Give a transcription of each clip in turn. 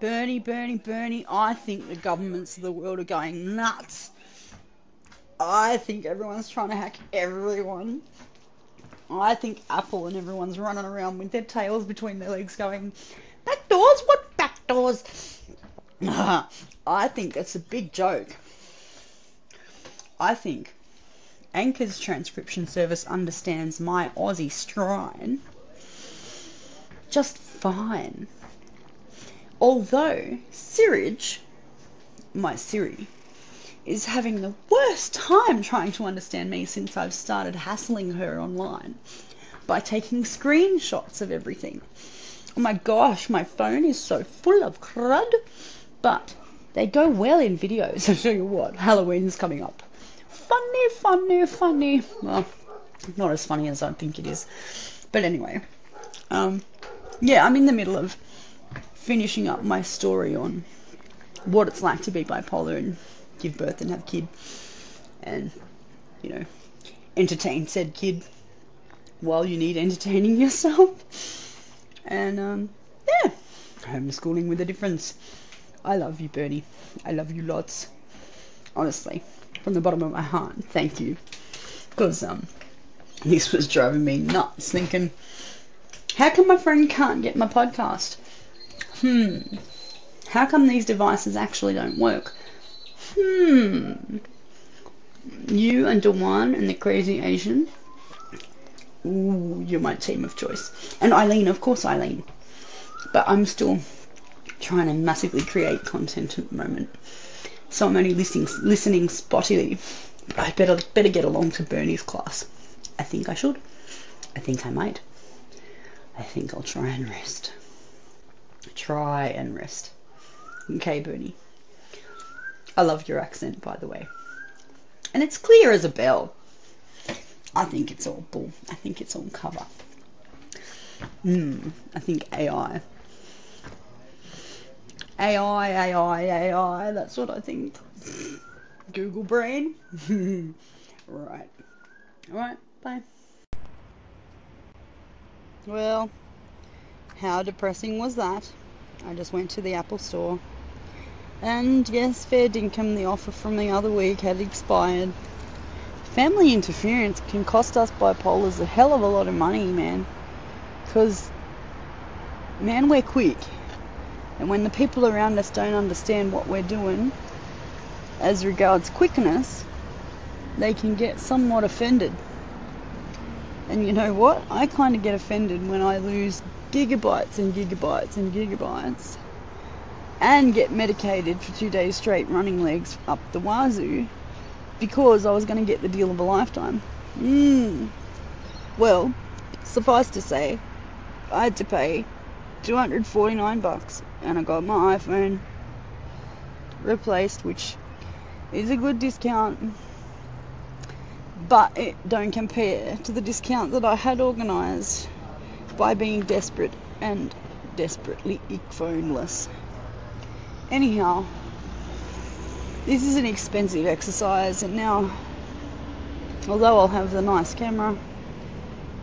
Bernie, Bernie, Bernie, I think the governments of the world are going nuts. I think everyone's trying to hack everyone. I think Apple and everyone's running around with their tails between their legs going, back doors? What back doors? I think that's a big joke. I think Anchor's transcription service understands my Aussie strine just fine. Although Sirage, my Siri, is having the worst time trying to understand me since I've started hassling her online by taking screenshots of everything. Oh my gosh, my phone is so full of crud, but they go well in videos. I tell you what, Halloween's coming up. Funny, funny, funny. Well, not as funny as I think it is. But anyway, um, yeah, I'm in the middle of finishing up my story on what it's like to be bipolar and give birth and have a kid and, you know, entertain said kid while you need entertaining yourself. And, um, yeah, homeschooling with a difference. I love you, Bernie. I love you lots. Honestly, from the bottom of my heart, thank you. Because, um, this was driving me nuts thinking, how come my friend can't get my podcast? Hmm. How come these devices actually don't work? Hmm. You and Dewan and the crazy Asian. Ooh, you're my team of choice. And Eileen, of course, Eileen. But I'm still trying to massively create content at the moment. So I'm only listening, listening spottily. I better better get along to Bernie's class. I think I should. I think I might. I think I'll try and rest. Try and rest. Okay, Bernie. I love your accent, by the way. And it's clear as a bell. I think it's all bull. I think it's all cover. Hmm. I think AI. AI, AI, AI. That's what I think. Google brain. right. Alright, bye. Well, how depressing was that? I just went to the Apple store. And yes, fair dinkum, the offer from the other week had expired. Family interference can cost us bipolars a hell of a lot of money, man. Because, man, we're quick. And when the people around us don't understand what we're doing, as regards quickness, they can get somewhat offended. And you know what? I kind of get offended when I lose gigabytes and gigabytes and gigabytes and get medicated for two days straight running legs up the wazoo because I was going to get the deal of a lifetime. Mm. Well, suffice to say, I had to pay 249 bucks and I got my iPhone replaced, which is a good discount but it don't compare to the discount that I had organised by being desperate and desperately phoneless. Anyhow, this is an expensive exercise, and now, although I'll have the nice camera,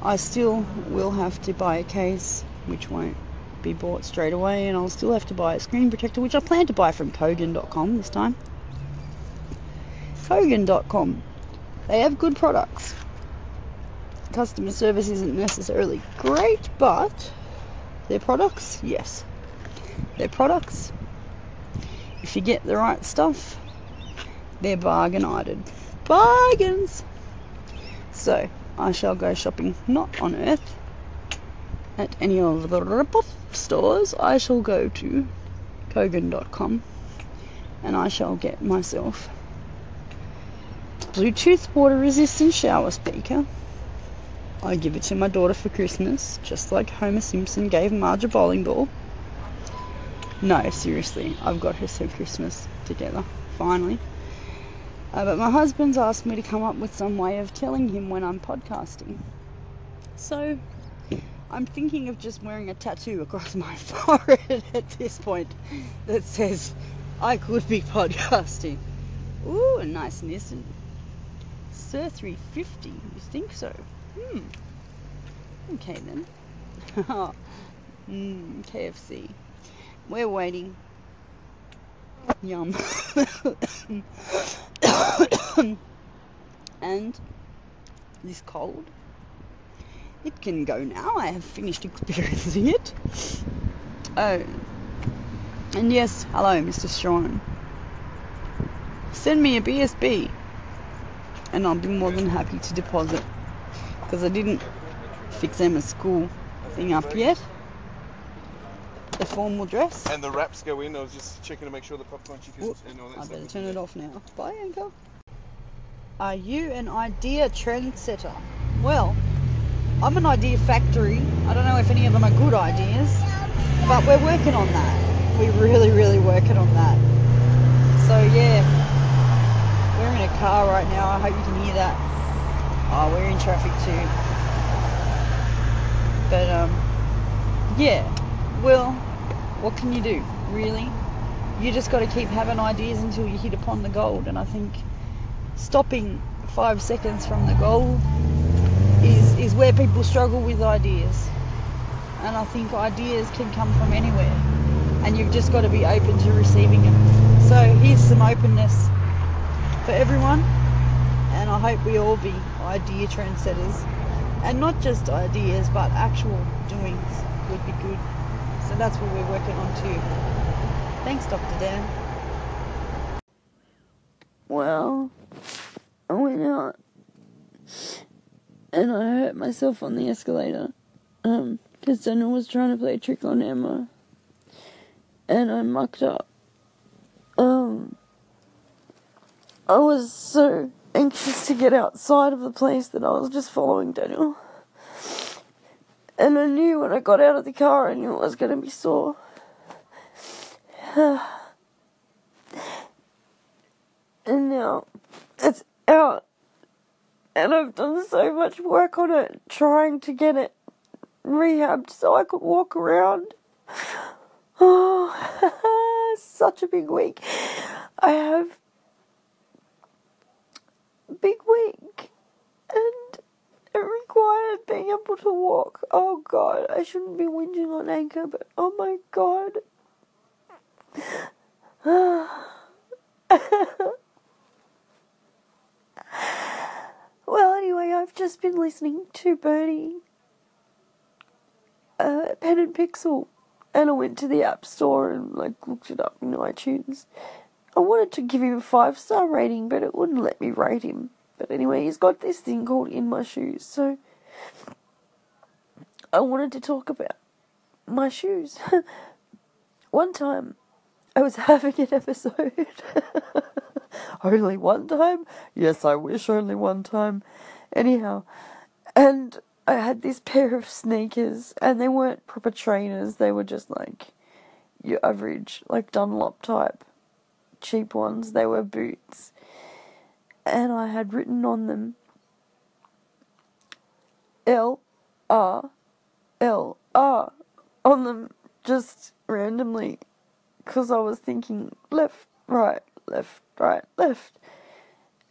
I still will have to buy a case, which won't be bought straight away, and I'll still have to buy a screen protector, which I plan to buy from Kogan.com this time. Kogan.com they have good products. Customer service isn't necessarily great, but their products, yes. Their products, if you get the right stuff, they're bargained. Bargains! So, I shall go shopping not on Earth at any of the rip-off stores. I shall go to Kogan.com and I shall get myself Bluetooth water resistant shower speaker. I give it to my daughter for Christmas, just like Homer Simpson gave Marge a bowling ball. No, seriously, I've got her some Christmas together, finally. Uh, but my husband's asked me to come up with some way of telling him when I'm podcasting. So, I'm thinking of just wearing a tattoo across my forehead at this point that says, I could be podcasting. Ooh, a nice Nissan. Sir 350, you think so? Hmm. Okay then. mm, KFC. we're waiting. Yum. and this cold, it can go now. I have finished experiencing it. Oh, and yes, hello, Mr. Sean. Send me a BSB, and I'll be more than happy to deposit because I didn't fix Emma's school thing up yet. The formal dress. And the wraps go in. I was just checking to make sure the popcorn chicken Whoop, and all that I better turn it off now. Bye, Anchor. Are you an idea trendsetter? Well, I'm an idea factory. I don't know if any of them are good ideas, but we're working on that. We're really, really working on that. So yeah, we're in a car right now. I hope you can hear that. Oh, we're in traffic too. But um, yeah. Well, what can you do? Really? You just got to keep having ideas until you hit upon the gold. And I think stopping five seconds from the goal is is where people struggle with ideas. And I think ideas can come from anywhere, and you've just got to be open to receiving them. So here's some openness for everyone, and I hope we all be idea trendsetters, and not just ideas, but actual doings would be good. So that's what we're working on too. Thanks, Dr. Dan. Well, I went out and I hurt myself on the escalator. Um, because Daniel was trying to play a trick on Emma. And I mucked up. Um, I was so anxious to get outside of the place that I was just following Daniel. And I knew when I got out of the car, I knew I was going to be sore. and now it's out. And I've done so much work on it, trying to get it rehabbed so I could walk around. Oh, such a big week. I have big week, and it required being able to walk. Oh God, I shouldn't be whinging on anchor, but oh my God. well, anyway, I've just been listening to Bernie, uh, Pen and Pixel, and I went to the App Store and like looked it up in iTunes. I wanted to give him a five star rating, but it wouldn't let me rate him. But anyway, he's got this thing called In My Shoes, so I wanted to talk about my shoes. One time, I was having an episode. only one time? Yes, I wish only one time. Anyhow, and I had this pair of sneakers, and they weren't proper trainers, they were just like your average, like Dunlop type, cheap ones. They were boots. And I had written on them L R L R on them just randomly because I was thinking left, right, left, right, left.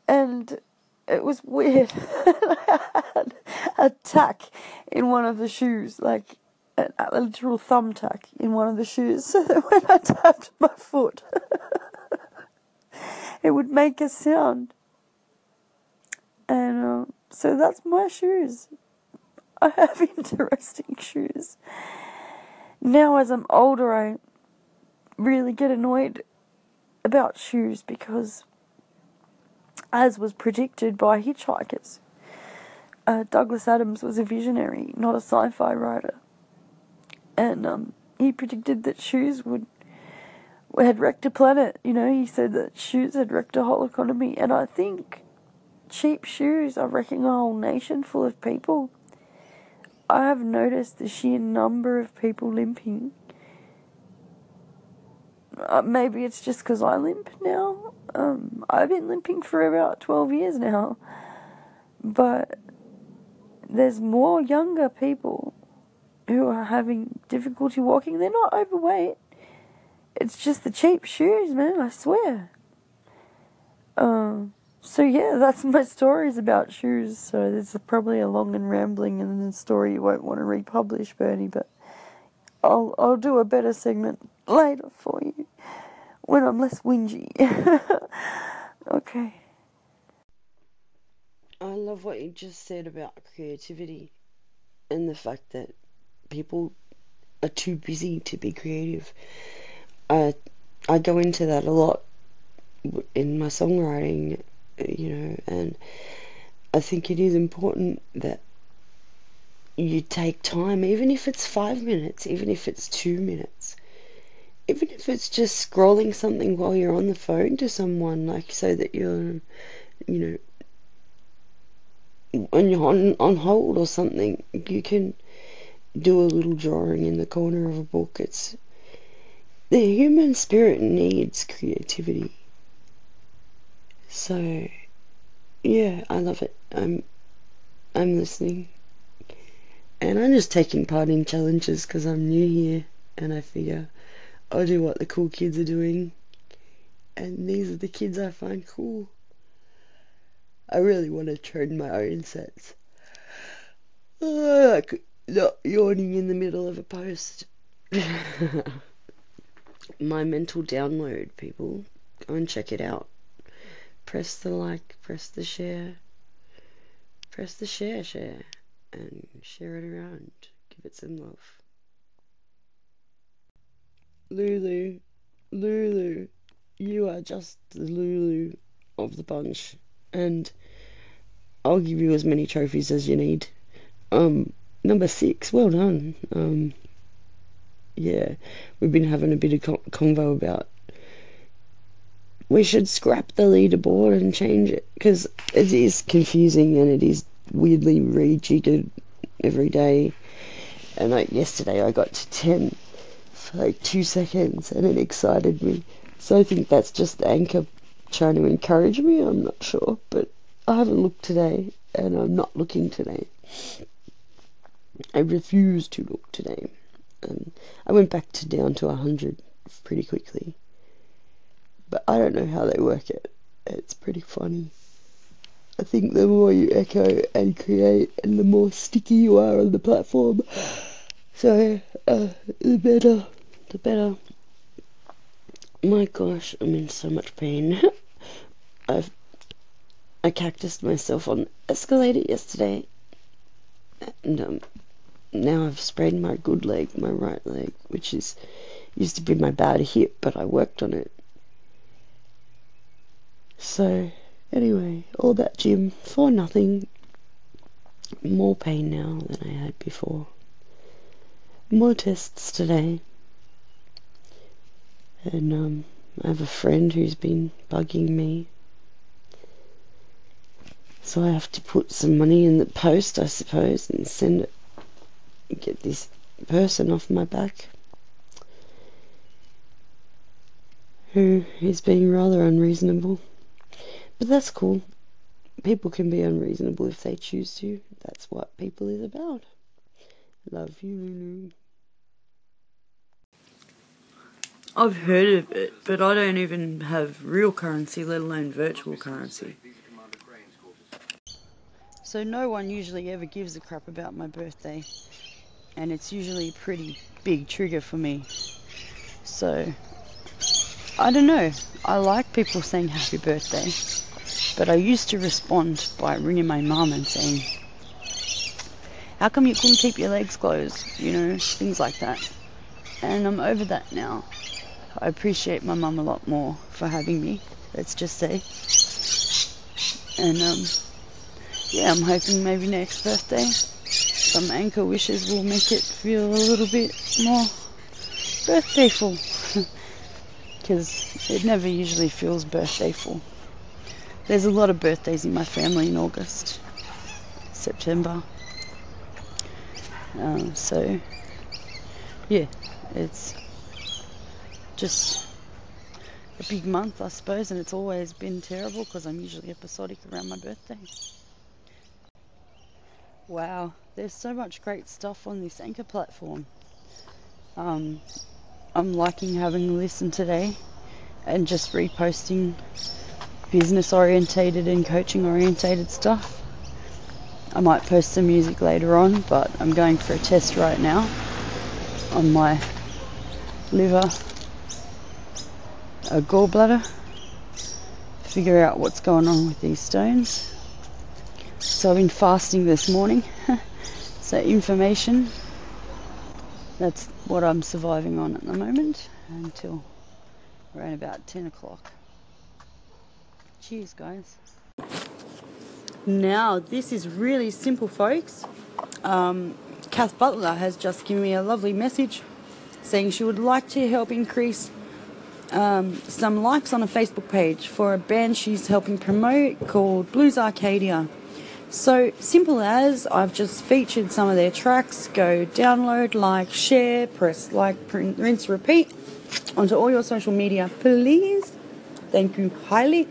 And it was weird. I had a tack in one of the shoes, like a, literal thumbtack in one of the shoes, so that when I tapped my foot, it would make a sound. And uh, so that's my shoes. I have interesting shoes. Now, as I'm older, I really get annoyed about shoes because, as was predicted by hitchhikers, uh, Douglas Adams was a visionary, not a sci fi writer. And um, he predicted that shoes would had wrecked a planet. You know, he said that shoes had wrecked a whole economy. And I think cheap shoes are wrecking a whole nation full of people. I have noticed the sheer number of people limping. Uh, maybe it's just because I limp now. Um, I've been limping for about 12 years now. But there's more younger people who are having difficulty walking. They're not overweight. It's just the cheap shoes, man, I swear. Um, so yeah, that's my stories about shoes. So this is probably a long and rambling and a story you won't want to republish, Bernie, but I'll I'll do a better segment later for you when I'm less whingy. okay. I love what you just said about creativity and the fact that people are too busy to be creative. I I go into that a lot in my songwriting, you know, and I think it is important that you take time, even if it's five minutes, even if it's two minutes, even if it's just scrolling something while you're on the phone to someone, like so that you're, you know, when you're on, on hold or something, you can do a little drawing in the corner of a book. It's the human spirit needs creativity. So, yeah, I love it. I'm, I'm listening, and I'm just taking part in challenges because I'm new here, and I figure I'll do what the cool kids are doing, and these are the kids I find cool. I really want to turn my own sets. Uh, not yawning in the middle of a post. my mental download, people. Go and check it out. Press the like, press the share, press the share, share, and share it around. Give it some love. Lulu, Lulu, you are just the Lulu of the bunch, and I'll give you as many trophies as you need. Um, number six, well done. Um, yeah, we've been having a bit of convo about we should scrap the leaderboard and change it because it is confusing and it is weirdly rejiggered every day. And like yesterday, I got to ten for like two seconds, and it excited me. So I think that's just Anchor trying to encourage me. I'm not sure, but I haven't looked today, and I'm not looking today. I refuse to look today. Um, I went back to down to 100 pretty quickly. But I don't know how they work it. It's pretty funny. I think the more you echo and create, and the more sticky you are on the platform, so uh, the better, the better. My gosh, I'm in so much pain. I've I cactused myself on escalator yesterday, and um, now I've sprained my good leg, my right leg, which is used to be my bad hip, but I worked on it. So, anyway, all that gym for nothing. More pain now than I had before. More tests today. And um, I have a friend who's been bugging me. So I have to put some money in the post, I suppose, and send it get this person off my back who is being rather unreasonable. But that's cool. People can be unreasonable if they choose to. That's what people is about. Love you, Lulu. I've heard of it, but I don't even have real currency, let alone virtual currency. So no one usually ever gives a crap about my birthday and it's usually a pretty big trigger for me. So, I don't know. I like people saying happy birthday, but I used to respond by ringing my mum and saying, How come you couldn't keep your legs closed? You know, things like that. And I'm over that now. I appreciate my mum a lot more for having me, let's just say. And um, yeah, I'm hoping maybe next birthday some anchor wishes will make it feel a little bit more birthdayful. Because it never usually feels birthdayful. There's a lot of birthdays in my family in August, September. Um, so, yeah, it's just a big month, I suppose, and it's always been terrible because I'm usually episodic around my birthday. Wow, there's so much great stuff on this Anchor platform. Um, I'm liking having a listen today and just reposting business orientated and coaching orientated stuff. I might post some music later on, but I'm going for a test right now on my liver a gallbladder. Figure out what's going on with these stones. So I've been fasting this morning. so information. That's what I'm surviving on at the moment until around about 10 o'clock. Cheers, guys. Now, this is really simple, folks. Um, Kath Butler has just given me a lovely message saying she would like to help increase um, some likes on a Facebook page for a band she's helping promote called Blues Arcadia. So simple as I've just featured some of their tracks. Go download, like, share, press like, rinse, repeat onto all your social media, please. Thank you highly.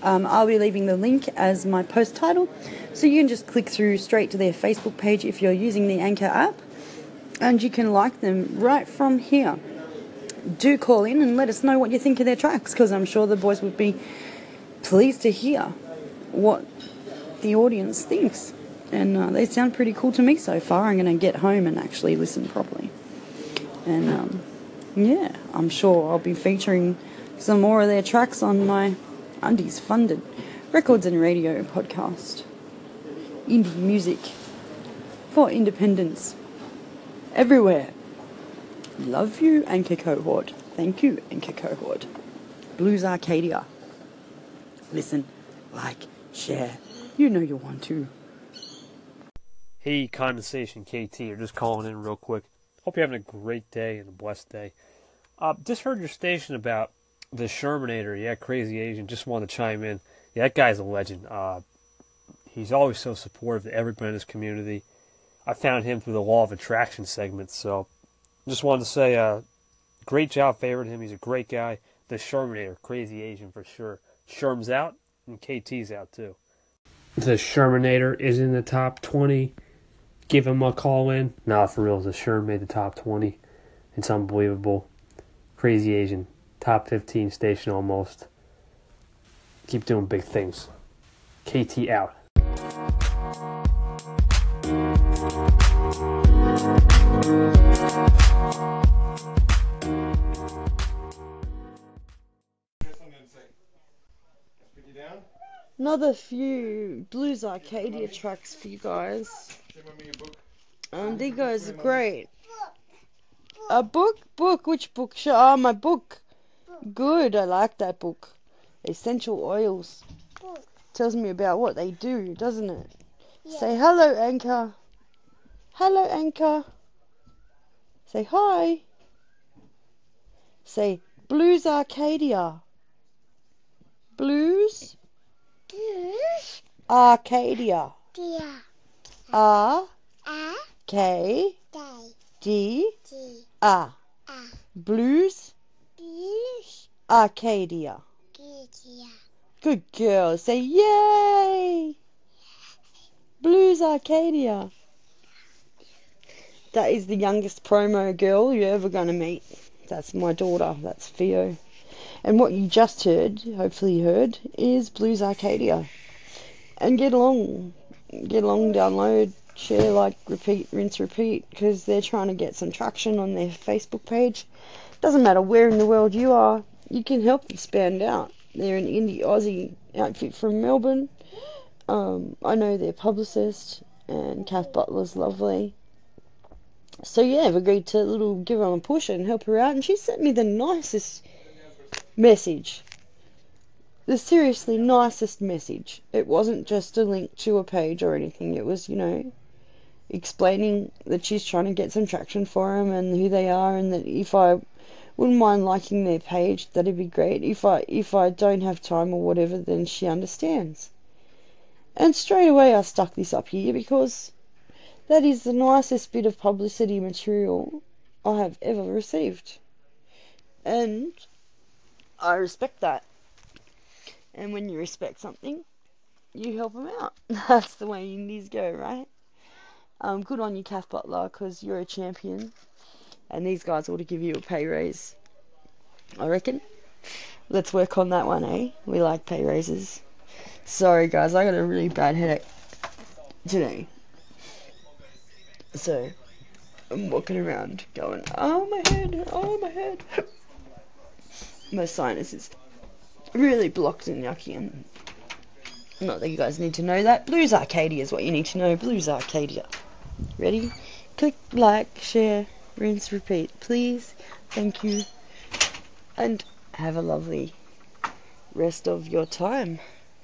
Um, I'll be leaving the link as my post title, so you can just click through straight to their Facebook page if you're using the Anchor app, and you can like them right from here. Do call in and let us know what you think of their tracks, because I'm sure the boys would be pleased to hear what the audience thinks. And uh, they sound pretty cool to me so far. I'm going to get home and actually listen properly. And um, yeah, I'm sure I'll be featuring some more of their tracks on my Undies funded records and radio podcast. Indie music for independence everywhere. Love you, Anchor Cohort. Thank you, Anchor Cohort. Blues Arcadia. Listen, like, share. You know you want to. Hey, Condensation KT, you're just calling in real quick. Hope you're having a great day and a blessed day. Uh, just heard your station about the Shermanator, yeah, crazy Asian, just wanted to chime in. Yeah, that guy's a legend. Uh, he's always so supportive of everybody in his community. I found him through the Law of Attraction segment, so just wanted to say, uh, great job favoring him. He's a great guy. The Shermanator, crazy Asian for sure. Sherm's out, and KT's out too. The Shermanator is in the top 20. Give him a call in. Nah, for real, the Sherm made the top 20. It's unbelievable. Crazy Asian top 15 station almost. Keep doing big things. KT out. Another few Blues Arcadia tracks for you guys. Um, these guys are great. A book? Book? Which book? Ah, oh, my book. Good, I like that book. Essential oils. Tells me about what they do, doesn't it? Yeah. Say hello, Anchor. Hello, Anchor. Say hi. Say Blues Arcadia. Blues? Blues? Arcadia. Yeah. R. A. K. D. D. A. Blues? Arcadia. Arcadia. Good girl. Say yay! Blues Arcadia. That is the youngest promo girl you're ever going to meet. That's my daughter. That's Theo. And what you just heard, hopefully you heard, is Blues Arcadia. And get along. Get along, download, share, like, repeat, rinse, repeat, because they're trying to get some traction on their Facebook page. Doesn't matter where in the world you are, you can help stand out. They're an indie Aussie outfit from Melbourne. Um, I know their publicist, and Kath Butler's lovely. So yeah, I've agreed to little give her a push and help her out, and she sent me the nicest message. The seriously nicest message. It wasn't just a link to a page or anything. It was, you know, explaining that she's trying to get some traction for them and who they are, and that if I wouldn't mind liking their page. That'd be great. If I if I don't have time or whatever, then she understands. And straight away I stuck this up here because that is the nicest bit of publicity material I have ever received. And I respect that. And when you respect something, you help them out. That's the way indies go, right? Um, good on you, Kath Butler, because you're a champion and these guys ought to give you a pay raise. I reckon. Let's work on that one, eh? We like pay raises. Sorry, guys, I got a really bad headache today. So, I'm walking around going, oh my head, oh my head. my sinus is really blocked and yucky and not that you guys need to know that. Blues Arcadia is what you need to know. Blues Arcadia. Ready? Click like, share, rinse, repeat. Please. Thank you. And have a lovely rest of your time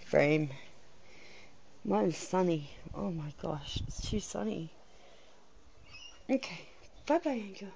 frame. Mine's sunny. Oh my gosh, it's too sunny. Okay. Bye bye, Angel.